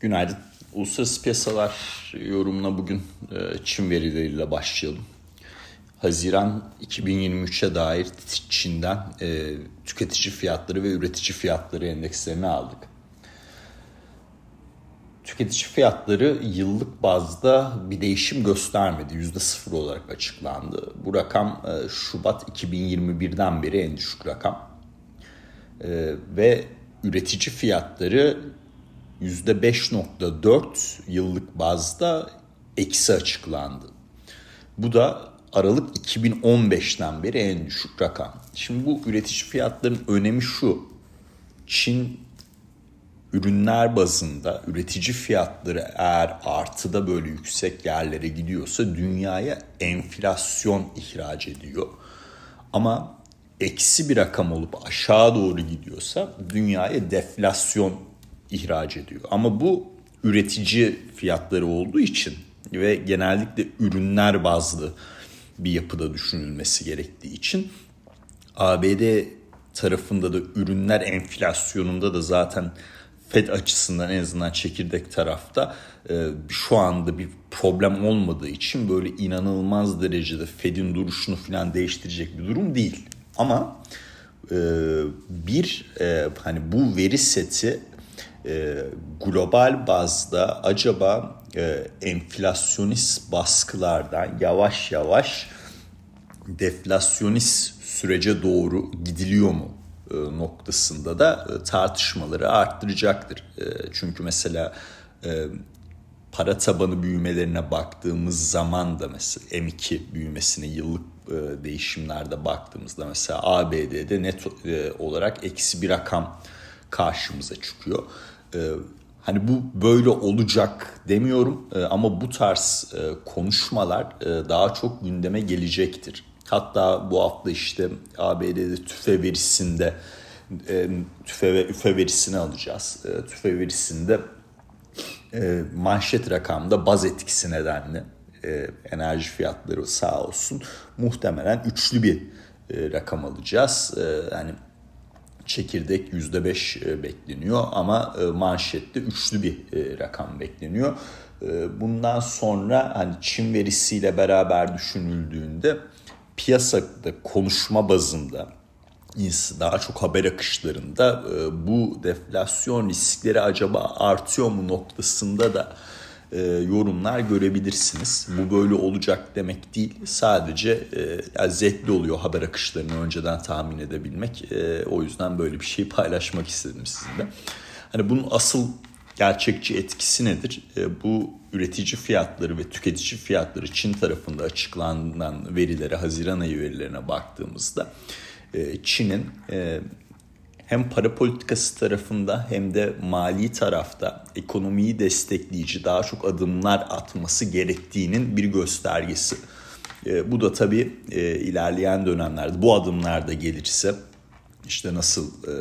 Günaydın. Uluslararası piyasalar yorumuna bugün e, Çin verileriyle başlayalım. Haziran 2023'e dair Çin'den e, tüketici fiyatları ve üretici fiyatları endekslerini aldık. Tüketici fiyatları yıllık bazda bir değişim göstermedi. %0 olarak açıklandı. Bu rakam e, Şubat 2021'den beri en düşük rakam. Ve üretici fiyatları %5.4 yıllık bazda eksi açıklandı. Bu da Aralık 2015'ten beri en düşük rakam. Şimdi bu üretici fiyatların önemi şu. Çin ürünler bazında üretici fiyatları eğer artıda böyle yüksek yerlere gidiyorsa dünyaya enflasyon ihraç ediyor. Ama eksi bir rakam olup aşağı doğru gidiyorsa dünyaya deflasyon ihraç ediyor. Ama bu üretici fiyatları olduğu için ve genellikle ürünler bazlı bir yapıda düşünülmesi gerektiği için ABD tarafında da ürünler enflasyonunda da zaten Fed açısından en azından çekirdek tarafta e, şu anda bir problem olmadığı için böyle inanılmaz derecede Fed'in duruşunu falan değiştirecek bir durum değil. Ama e, bir e, hani bu veri seti e, global bazda acaba e, enflasyonist baskılardan yavaş yavaş deflasyonist sürece doğru gidiliyor mu e, noktasında da e, tartışmaları arttıracaktır. E, çünkü mesela e, para tabanı büyümelerine baktığımız zaman da mesela M2 büyümesine yıllık e, değişimlerde baktığımızda mesela ABD'de net e, olarak eksi bir rakam karşımıza çıkıyor. E, hani bu böyle olacak demiyorum e, ama bu tarz e, konuşmalar e, daha çok gündeme gelecektir. Hatta bu hafta işte ABD'de tüfe verisinde e, tüfe ve üfe verisini alacağız. E, tüfe verisinde e, manşet rakamda baz etkisi nedenle e, enerji fiyatları sağ olsun muhtemelen üçlü bir e, rakam alacağız. E, yani çekirdek %5 e, bekleniyor ama e, manşette üçlü bir e, rakam bekleniyor. Bundan sonra hani Çin verisiyle beraber düşünüldüğünde piyasada konuşma bazında daha çok haber akışlarında bu deflasyon riskleri acaba artıyor mu noktasında da e, yorumlar görebilirsiniz. Bu böyle olacak demek değil. Sadece e, yani zevkli oluyor haber akışlarını önceden tahmin edebilmek. E, o yüzden böyle bir şey paylaşmak istedim sizinle. Hani bunun asıl gerçekçi etkisi nedir? E, bu üretici fiyatları ve tüketici fiyatları Çin tarafında açıklanan verilere, Haziran ayı verilerine baktığımızda e, Çin'in e, hem para politikası tarafında hem de mali tarafta ekonomiyi destekleyici daha çok adımlar atması gerektiğinin bir göstergesi. E, bu da tabii e, ilerleyen dönemlerde bu adımlar da gelirse işte nasıl e,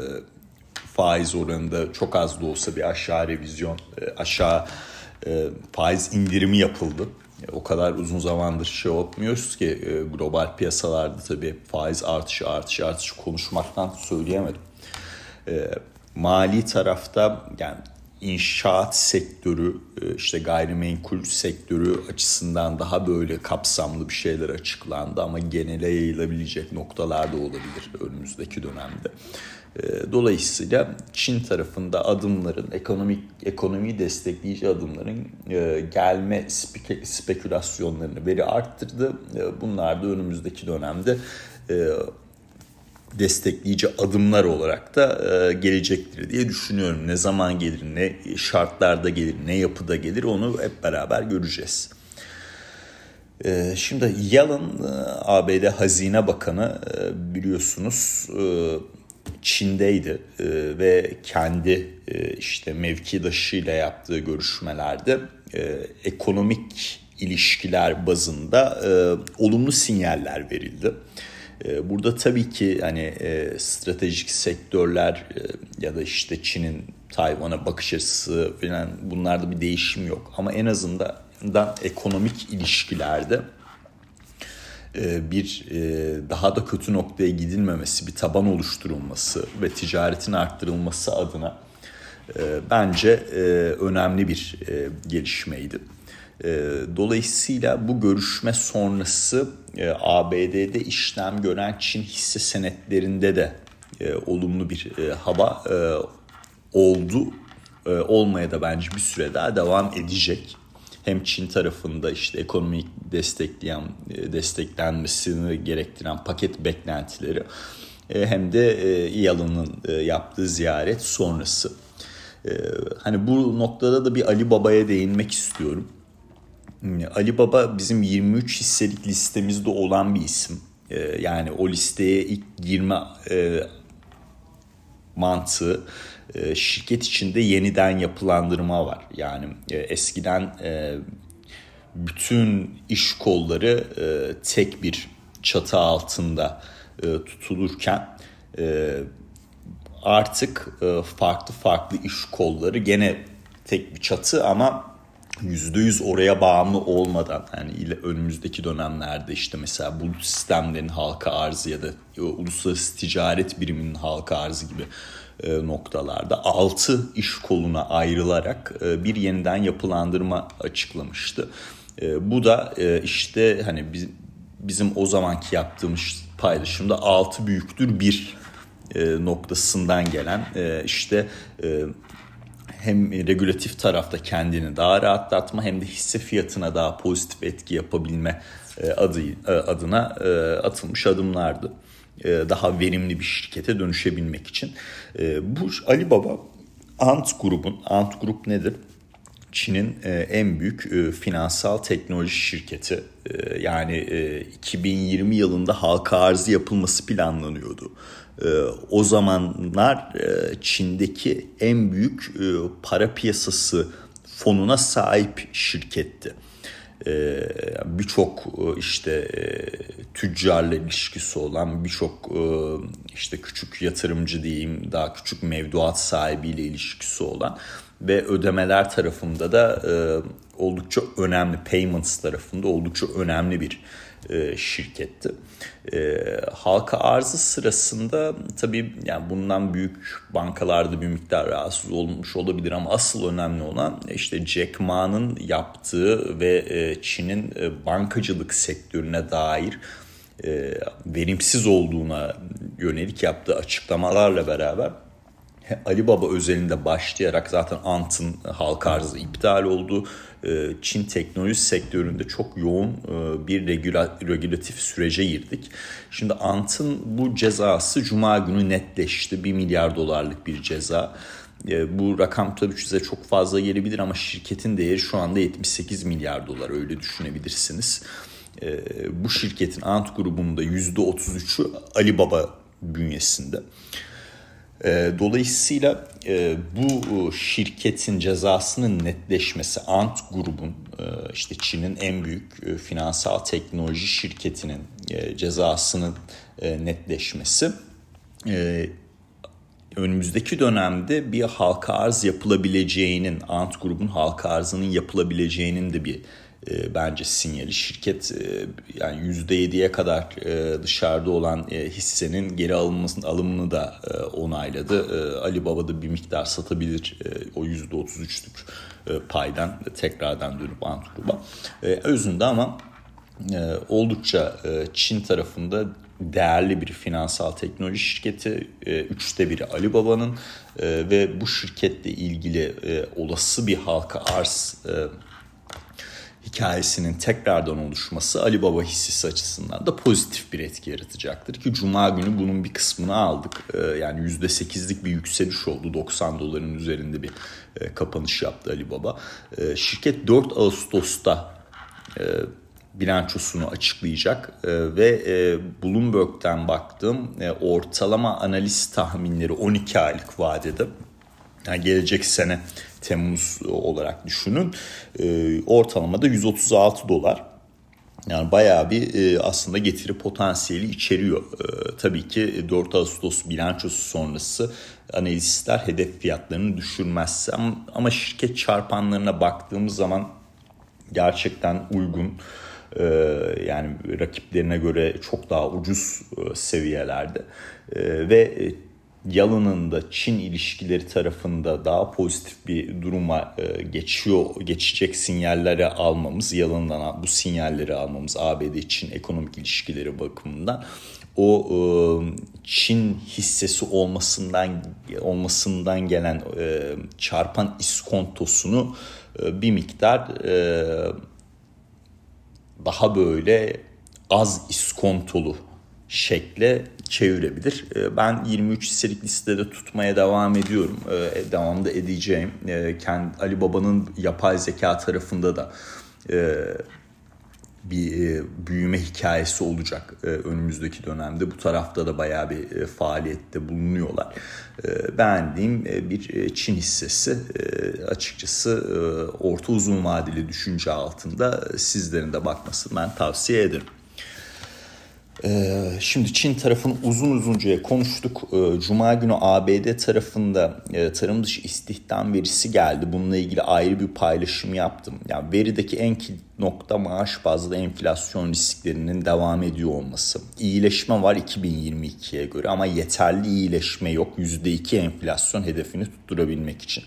faiz oranında çok az da olsa bir aşağı revizyon, e, aşağı e, faiz indirimi yapıldı. E, o kadar uzun zamandır şey yapmıyoruz ki e, global piyasalarda tabii faiz artışı artışı artışı konuşmaktan söyleyemedim e, mali tarafta yani inşaat sektörü e, işte gayrimenkul sektörü açısından daha böyle kapsamlı bir şeyler açıklandı ama genele yayılabilecek noktalar da olabilir önümüzdeki dönemde. E, dolayısıyla Çin tarafında adımların ekonomik ekonomiyi destekleyici adımların e, gelme spekülasyonlarını veri arttırdı. Bunlar da önümüzdeki dönemde destekleyici adımlar olarak da e, gelecektir diye düşünüyorum. Ne zaman gelir, ne şartlarda gelir, ne yapıda gelir onu hep beraber göreceğiz. E, şimdi Yellen, e, ABD Hazine Bakanı e, biliyorsunuz e, Çin'deydi e, ve kendi e, işte mevkidaşıyla yaptığı görüşmelerde e, ekonomik ilişkiler bazında e, olumlu sinyaller verildi. Ee, burada tabii ki hani stratejik sektörler e, ya da işte Çin'in Tayvan'a bakış açısı falan bunlarda bir değişim yok. Ama en azından ekonomik ilişkilerde e, bir daha da kötü noktaya gidilmemesi, bir taban oluşturulması ve ticaretin arttırılması adına bence önemli bir gelişmeydi. Dolayısıyla bu görüşme sonrası ABD'de işlem gören Çin hisse senetlerinde de olumlu bir hava oldu. Olmaya da bence bir süre daha devam edecek hem Çin tarafında işte ekonomik destekleyen desteklenmesini gerektiren paket beklentileri hem de Yalın'ın yaptığı ziyaret sonrası. Hani bu noktada da bir Ali Baba'ya değinmek istiyorum. Ali Baba bizim 23 hisselik listemizde olan bir isim. Yani o listeye ilk girme mantığı şirket içinde yeniden yapılandırma var. Yani eskiden bütün iş kolları tek bir çatı altında tutulurken artık farklı farklı iş kolları gene tek bir çatı ama %100 oraya bağımlı olmadan yani önümüzdeki dönemlerde işte mesela bulut sistemlerin halka arzı ya da uluslararası ticaret biriminin halka arzı gibi noktalarda 6 iş koluna ayrılarak bir yeniden yapılandırma açıklamıştı. Bu da işte hani bizim o zamanki yaptığımız paylaşımda 6 büyüktür 1 noktasından gelen işte hem regülatif tarafta kendini daha rahatlatma hem de hisse fiyatına daha pozitif etki yapabilme adı, adına atılmış adımlardı. Daha verimli bir şirkete dönüşebilmek için. Bu Ali Baba Ant grubun, Ant grup nedir? Çin'in en büyük finansal teknoloji şirketi. Yani 2020 yılında halka arzı yapılması planlanıyordu. O zamanlar Çin'deki en büyük para piyasası fonuna sahip şirketti. Birçok işte tüccarla ilişkisi olan birçok işte küçük yatırımcı diyeyim daha küçük mevduat sahibiyle ilişkisi olan ve ödemeler tarafında da oldukça önemli payments tarafında oldukça önemli bir şirketti. E, halka arzı sırasında tabii yani bundan büyük bankalarda bir miktar rahatsız olmuş olabilir ama asıl önemli olan işte Jack Ma'nın yaptığı ve e, Çin'in e, bankacılık sektörüne dair e, verimsiz olduğuna yönelik yaptığı açıklamalarla beraber Ali Baba özelinde başlayarak zaten Ant'ın halka arzı iptal oldu. Ee, Çin teknoloji sektöründe çok yoğun e, bir regülatif sürece girdik. Şimdi Ant'ın bu cezası Cuma günü netleşti. 1 milyar dolarlık bir ceza. Bu rakam tabii size çok fazla gelebilir ama şirketin değeri şu anda 78 milyar dolar öyle düşünebilirsiniz. Bu şirketin Ant grubunda %33'ü Ali Baba bünyesinde. Ee, dolayısıyla e, bu şirketin cezasının netleşmesi Ant grubun e, işte Çin'in en büyük e, finansal teknoloji şirketinin cezasının netleşmesi önümüzdeki dönemde bir halka arz yapılabileceğinin Ant grubun halka arzının yapılabileceğinin de bir e, bence sinyali. Şirket e, yani %7'ye kadar e, dışarıda olan hissenin geri alınmasının alımını da onayladı. E, da bir miktar satabilir o %33'lük e, paydan tekrardan dönüp Antgrup'a. E, özünde ama oldukça Çin tarafında değerli bir finansal teknoloji şirketi. Üçte biri Ali Baba'nın e, ve bu şirketle ilgili olası bir halka arz hikayesinin tekrardan oluşması Ali Baba hissesi açısından da pozitif bir etki yaratacaktır ki Cuma günü bunun bir kısmını aldık. Ee, yani %8'lik bir yükseliş oldu. 90 doların üzerinde bir e, kapanış yaptı Ali Baba. Ee, şirket 4 Ağustos'ta e, bilançosunu açıklayacak e, ve Bloomberg'den baktım ortalama analiz tahminleri 12 aylık vadede yani gelecek sene Temmuz olarak düşünün. E, ortalamada 136 dolar. Yani bayağı bir e, aslında getiri potansiyeli içeriyor. E, tabii ki 4 Ağustos bilançosu sonrası analistler hedef fiyatlarını düşürmezse ama, şirket çarpanlarına baktığımız zaman gerçekten uygun e, yani rakiplerine göre çok daha ucuz e, seviyelerde e, ve Yalın'ın da Çin ilişkileri tarafında daha pozitif bir duruma e, geçiyor geçecek sinyalleri almamız, Yalın'dan bu sinyalleri almamız ABD-Çin ekonomik ilişkileri bakımından o e, Çin hissesi olmasından olmasından gelen e, çarpan iskontosunu bir miktar daha böyle az iskontolu şekle çevirebilir. Ee, ben 23 hisselik listede tutmaya devam ediyorum. Ee, devam da edeceğim. Ee, kendi Ali Baba'nın yapay zeka tarafında da e, bir e, büyüme hikayesi olacak e, önümüzdeki dönemde. Bu tarafta da bayağı bir faaliyette bulunuyorlar. Beğendiğim bir Çin hissesi açıkçası orta uzun vadeli düşünce altında sizlerin de bakmasını ben tavsiye ederim. Ee, şimdi Çin tarafını uzun uzunca konuştuk. Ee, Cuma günü ABD tarafında e, tarım dışı istihdam verisi geldi. Bununla ilgili ayrı bir paylaşım yaptım. Yani verideki en kilit nokta maaş bazlı enflasyon risklerinin devam ediyor olması. İyileşme var 2022'ye göre ama yeterli iyileşme yok. %2 enflasyon hedefini tutturabilmek için.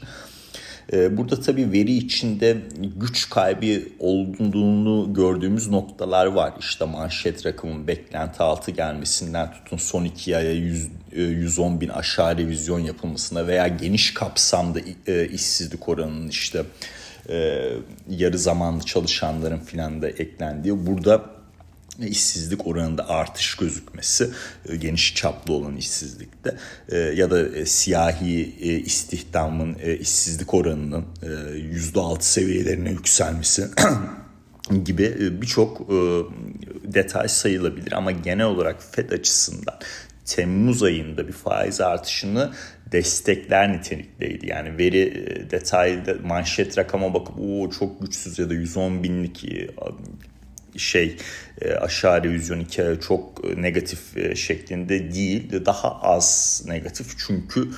Ee, burada tabii veri içinde güç kaybı olduğunu gördüğümüz noktalar var. İşte manşet rakamın beklenti altı gelmesinden tutun son iki aya 100, 110 e, bin aşağı revizyon yapılmasına veya geniş kapsamda e, işsizlik oranının işte e, yarı zamanlı çalışanların filan da eklendiği. Burada işsizlik oranında artış gözükmesi e, geniş çaplı olan işsizlikte e, ya da e, siyahi istihdamın işsizlik oranının %6 seviyelerine yükselmesi gibi birçok detay sayılabilir ama genel olarak FED açısından Temmuz ayında bir faiz artışını destekler nitelikteydi. Yani veri detaylı manşet rakama bakıp o çok güçsüz ya da 110 binlik şey e, aşağı revizyon hikaye çok e, negatif e, şeklinde değil daha az negatif. Çünkü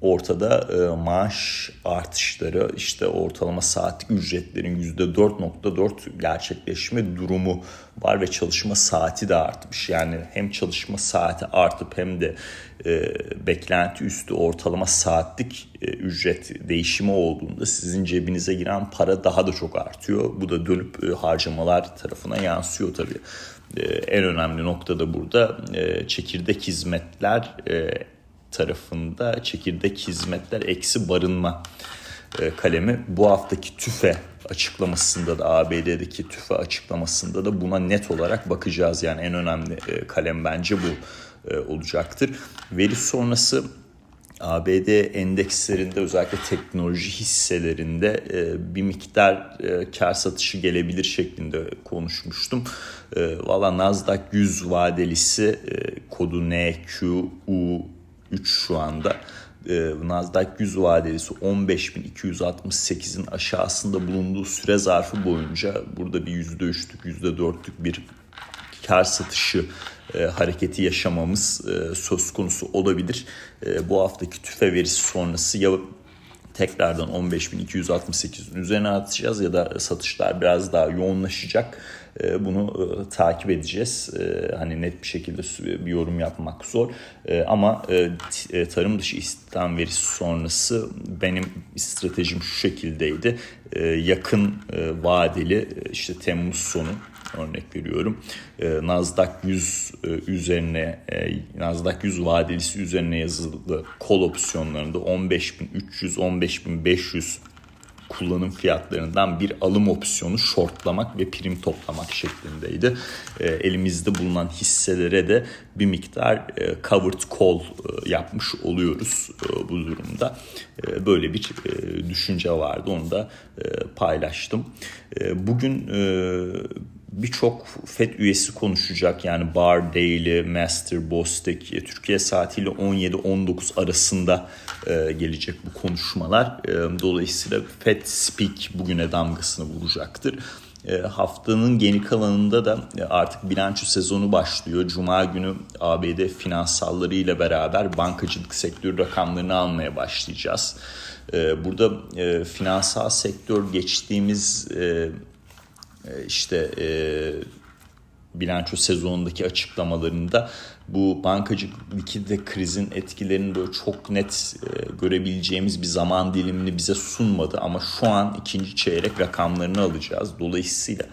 ortada maaş artışları işte ortalama saat ücretlerin %4.4 gerçekleşme durumu var ve çalışma saati de artmış. Yani hem çalışma saati artıp hem de e, beklenti üstü ortalama saatlik e, ücret değişimi olduğunda sizin cebinize giren para daha da çok artıyor. Bu da dönüp e, harcamalar tarafına yansıyor tabii. E, en önemli nokta da burada e, çekirdek hizmetler e, tarafında çekirdek hizmetler eksi barınma e, kalemi bu haftaki tüfe açıklamasında da ABD'deki tüfe açıklamasında da buna net olarak bakacağız. Yani en önemli e, kalem bence bu e, olacaktır. Veri sonrası ABD endekslerinde özellikle teknoloji hisselerinde bir miktar kar satışı gelebilir şeklinde konuşmuştum. Valla Nasdaq 100 vadelisi kodu NQU 3 şu anda e, Nasdaq 100 vadelisi 15.268'in aşağısında bulunduğu süre zarfı boyunca burada bir %3'lük %4'lük bir kar satışı e, hareketi yaşamamız e, söz konusu olabilir. E, bu haftaki tüfe verisi sonrası ya tekrardan 15.268'in üzerine atacağız ya da satışlar biraz daha yoğunlaşacak. Ee, bunu e, takip edeceğiz. Ee, hani net bir şekilde bir yorum yapmak zor. Ee, ama e, e, tarım dışı istihdam verisi sonrası benim stratejim şu şekildeydi. Yakın vadeli işte Temmuz sonu örnek veriyorum. Nasdaq 100 üzerine Nasdaq 100 vadelisi üzerine yazılı kol opsiyonlarında 15.300 15.500 kullanım fiyatlarından bir alım opsiyonu shortlamak ve prim toplamak şeklindeydi. E, elimizde bulunan hisselere de bir miktar e, covered call e, yapmış oluyoruz e, bu durumda. E, böyle bir e, düşünce vardı onu da e, paylaştım. E, bugün e, birçok FED üyesi konuşacak. Yani Bar, Daily, Master, Bostek, Türkiye saatiyle 17-19 arasında e, gelecek bu konuşmalar. E, dolayısıyla FED Speak bugüne damgasını vuracaktır. E, haftanın geri kalanında da artık bilanço sezonu başlıyor. Cuma günü ABD finansalları ile beraber bankacılık sektörü rakamlarını almaya başlayacağız. Burada finansal sektör geçtiğimiz işte e, bilanço sezonundaki açıklamalarında bu bankacılık likidite krizin etkilerini böyle çok net e, görebileceğimiz bir zaman dilimini bize sunmadı ama şu an ikinci çeyrek rakamlarını alacağız. Dolayısıyla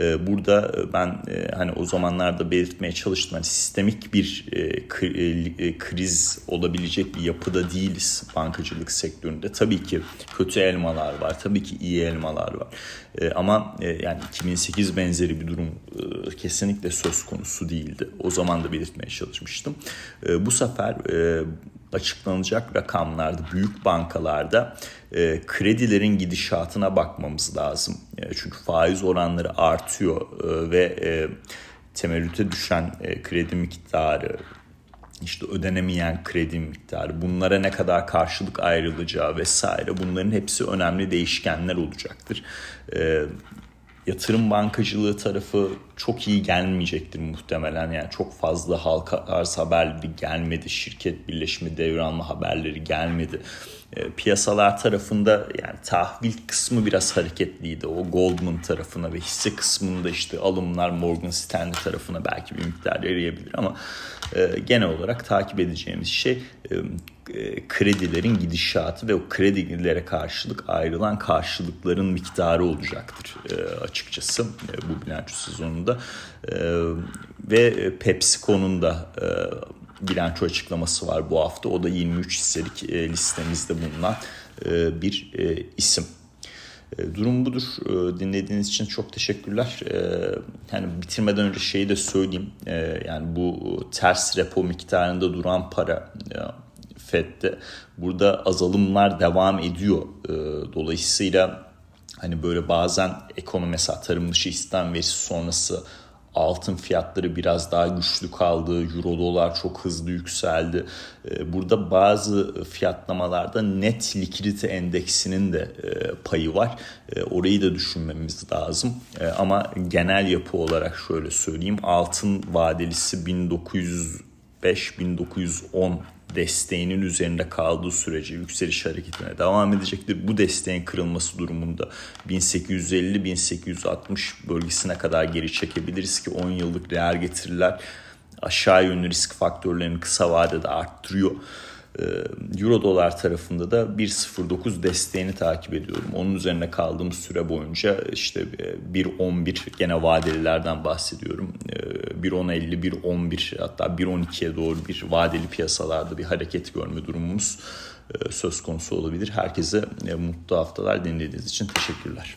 e, burada e, ben hani o zamanlarda belirtmeye çalıştım. Hani sistemik bir kriz olabilecek bir yapıda değiliz bankacılık sektöründe. Tabii ki kötü elmalar var. Tabii ki iyi elmalar var. Ama yani 2008 benzeri bir durum kesinlikle söz konusu değildi. O zaman da belirtmeye çalışmıştım. E, bu sefer e, açıklanacak rakamlarda büyük bankalarda e, kredilerin gidişatına bakmamız lazım. E, çünkü faiz oranları artıyor e, ve e, temerrüte düşen e, kredi miktarı işte ödenemeyen kredi miktarı, bunlara ne kadar karşılık ayrılacağı vesaire bunların hepsi önemli değişkenler olacaktır. E, yatırım bankacılığı tarafı çok iyi gelmeyecektir muhtemelen. Yani çok fazla halka arz haberleri gelmedi, şirket birleşme devralma haberleri gelmedi. E, piyasalar tarafında yani tahvil kısmı biraz hareketliydi. O Goldman tarafına ve hisse kısmında işte alımlar Morgan Stanley tarafına belki bir miktar yarayabilir ama e, genel olarak takip edeceğimiz şey e, e, kredilerin gidişatı ve o kredilere karşılık ayrılan karşılıkların miktarı olacaktır açıkçası bu bilanço sezonunda. E, ve PepsiCo'nun da e, bilanço açıklaması var bu hafta. O da 23 hisselik e, listemizde bulunan e, bir isim. Durum budur. Dinlediğiniz için çok teşekkürler. Yani bitirmeden önce şeyi de söyleyeyim. Yani bu ters repo miktarında duran para FED'de burada azalımlar devam ediyor. Dolayısıyla hani böyle bazen ekonomi mesela tarım dışı istihdam verisi sonrası altın fiyatları biraz daha güçlü kaldı. Euro dolar çok hızlı yükseldi. Ee, burada bazı fiyatlamalarda net likidite endeksinin de e, payı var. E, orayı da düşünmemiz lazım. E, ama genel yapı olarak şöyle söyleyeyim. Altın vadelisi 1905-1910 desteğinin üzerinde kaldığı sürece yükseliş hareketine devam edecektir. Bu desteğin kırılması durumunda 1850-1860 bölgesine kadar geri çekebiliriz ki 10 yıllık reel getiriler aşağı yönlü risk faktörlerini kısa vadede arttırıyor. Ee, Euro dolar tarafında da 1.09 desteğini takip ediyorum. Onun üzerine kaldığım süre boyunca işte 1.11 e, gene vadelilerden bahsediyorum. 1.10.50, ee, 1.11 hatta 1.12'ye doğru bir vadeli piyasalarda bir hareket görme durumumuz e, söz konusu olabilir. Herkese e, mutlu haftalar dinlediğiniz için teşekkürler.